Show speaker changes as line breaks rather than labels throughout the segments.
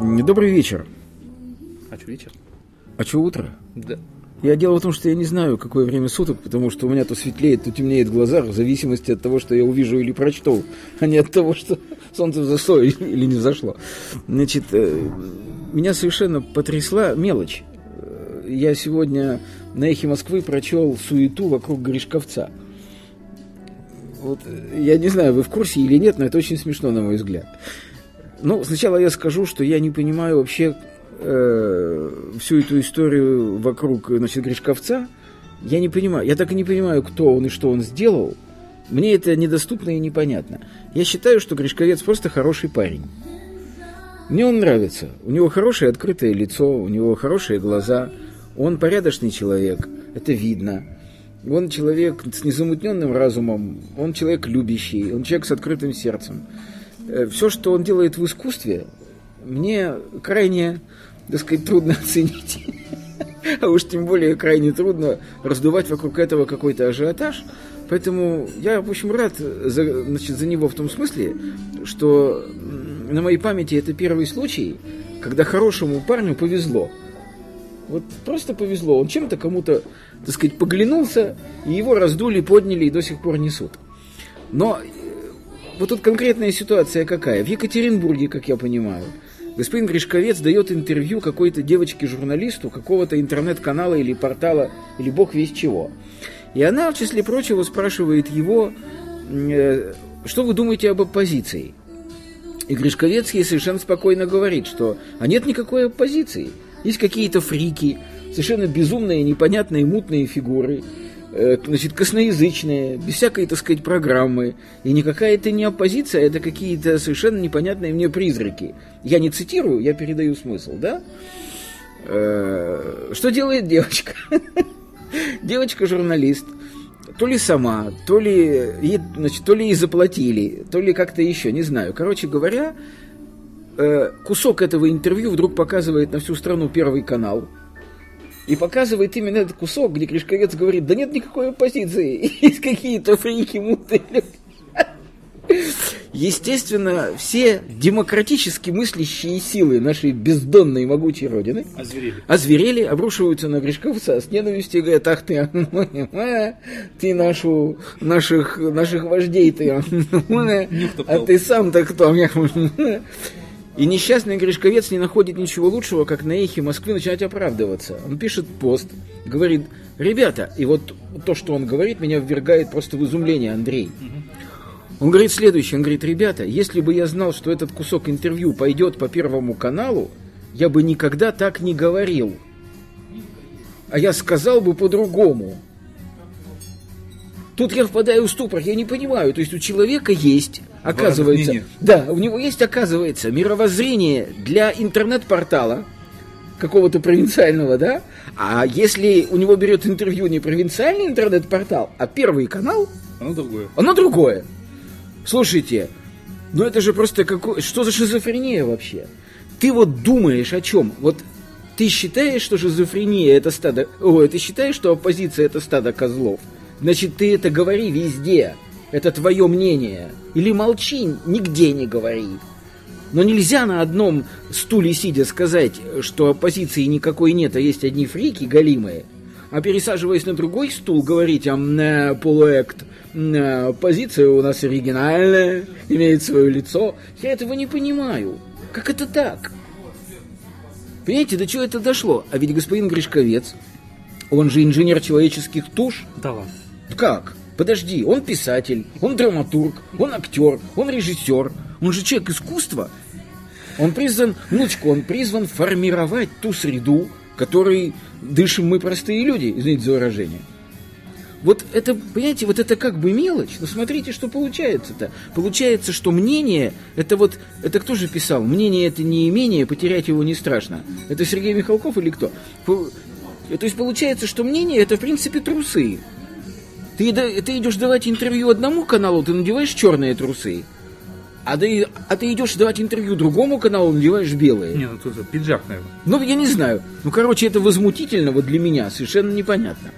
Добрый вечер.
А что вечер?
А что утро?
Да.
Я дело в том, что я не знаю, какое время суток, потому что у меня то светлеет, то темнеет в глазах, в зависимости от того, что я увижу или прочту, а не от того, что солнце взошло или не взошло. Значит, э, меня совершенно потрясла мелочь. Э, я сегодня на «Эхе Москвы» прочел суету вокруг Гришковца. Вот, э, я не знаю, вы в курсе или нет, но это очень смешно, на мой взгляд. Ну, сначала я скажу, что я не понимаю вообще э, всю эту историю вокруг, значит, Гришковца. Я не понимаю, я так и не понимаю, кто он и что он сделал. Мне это недоступно и непонятно. Я считаю, что Гришковец просто хороший парень. Мне он нравится. У него хорошее открытое лицо, у него хорошие глаза. Он порядочный человек, это видно. Он человек с незамутненным разумом, он человек любящий, он человек с открытым сердцем. Э, все, что он делает в искусстве, мне крайне, так сказать, трудно оценить. А уж тем более крайне трудно раздувать вокруг этого какой-то ажиотаж. Поэтому я, в общем, рад за, значит, за него в том смысле, что на моей памяти это первый случай, когда хорошему парню повезло. Вот просто повезло. Он чем-то кому-то, так сказать, поглянулся, и его раздули, подняли и до сих пор несут. Но вот тут конкретная ситуация какая? В Екатеринбурге, как я понимаю, господин Гришковец дает интервью какой-то девочке-журналисту какого-то интернет-канала или портала, или бог весь чего. И она, в числе прочего, спрашивает его, э, что вы думаете об оппозиции? И Гришковец ей совершенно спокойно говорит, что а нет никакой оппозиции. Есть какие-то фрики, совершенно безумные, непонятные, мутные фигуры – значит, косноязычные, без всякой, так сказать, программы. И никакая это не оппозиция, это какие-то совершенно непонятные мне призраки. Я не цитирую, я передаю смысл, да? Э, что делает девочка? Девочка-журналист, то ли сама, то ли, значит, то ли ей заплатили, то ли как-то еще, не знаю. Короче говоря, э, кусок этого интервью вдруг показывает на всю страну Первый канал – и показывает именно этот кусок, где Кришковец говорит, да нет никакой оппозиции, есть какие-то фрики мутные Естественно, все демократически мыслящие силы нашей бездонной могучей Родины
озверели,
озверели обрушиваются на Гришковца с ненавистью и говорят, ах ты, ты нашу, наших, наших вождей ты, а ты сам-то кто? И несчастный Гришковец не находит ничего лучшего, как на эхе Москвы начинать оправдываться. Он пишет пост, говорит, ребята, и вот то, что он говорит, меня ввергает просто в изумление, Андрей. Он говорит следующее, он говорит, ребята, если бы я знал, что этот кусок интервью пойдет по Первому каналу, я бы никогда так не говорил. А я сказал бы по-другому. Тут я впадаю в ступор, я не понимаю. То есть у человека есть, оказывается, да, у него есть, оказывается, мировоззрение для интернет-портала какого-то провинциального, да? А если у него берет интервью не провинциальный интернет-портал, а первый канал,
оно другое.
Оно другое. Слушайте, ну это же просто какой... Что за шизофрения вообще? Ты вот думаешь о чем? Вот ты считаешь, что шизофрения это стадо... Ой, ты считаешь, что оппозиция это стадо козлов? Значит, ты это говори везде. Это твое мнение. Или молчи, нигде не говори. Но нельзя на одном стуле сидя сказать, что оппозиции никакой нет, а есть одни фрики галимые. А пересаживаясь на другой стул, говорить, а полуэкт, позиция у нас оригинальная, имеет свое лицо. Я этого не понимаю. Как это так? Понимаете, до чего это дошло? А ведь господин Гришковец, он же инженер человеческих туш.
Да ладно.
Как? Подожди, он писатель, он драматург, он актер, он режиссер, он же человек искусства. Он призван, внучку, он призван формировать ту среду, которой дышим мы простые люди, извините за выражение. Вот это, понимаете, вот это как бы мелочь, но смотрите, что получается-то. Получается, что мнение, это вот, это кто же писал? Мнение это не имение, потерять его не страшно. Это Сергей Михалков или кто? То есть получается, что мнение это в принципе трусы. Ты, ты идешь давать интервью одному каналу, ты надеваешь черные трусы. А ты, а ты идешь давать интервью другому каналу, надеваешь белые.
Не, ну тут пиджак, наверное.
Ну, я не знаю. Ну, короче, это возмутительно вот для меня, совершенно непонятно.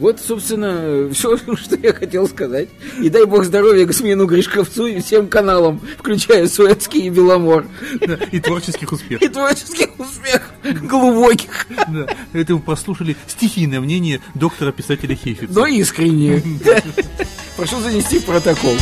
Вот, собственно, все, что я хотел сказать. И дай бог здоровья господину Гришковцу и всем каналам, включая Суэцкий и Беломор.
Да, и творческих успехов.
И творческих успехов глубоких,
Да, это вы послушали стихийное мнение доктора-писателя Хейфица.
но искренние. Прошу занести в протокол.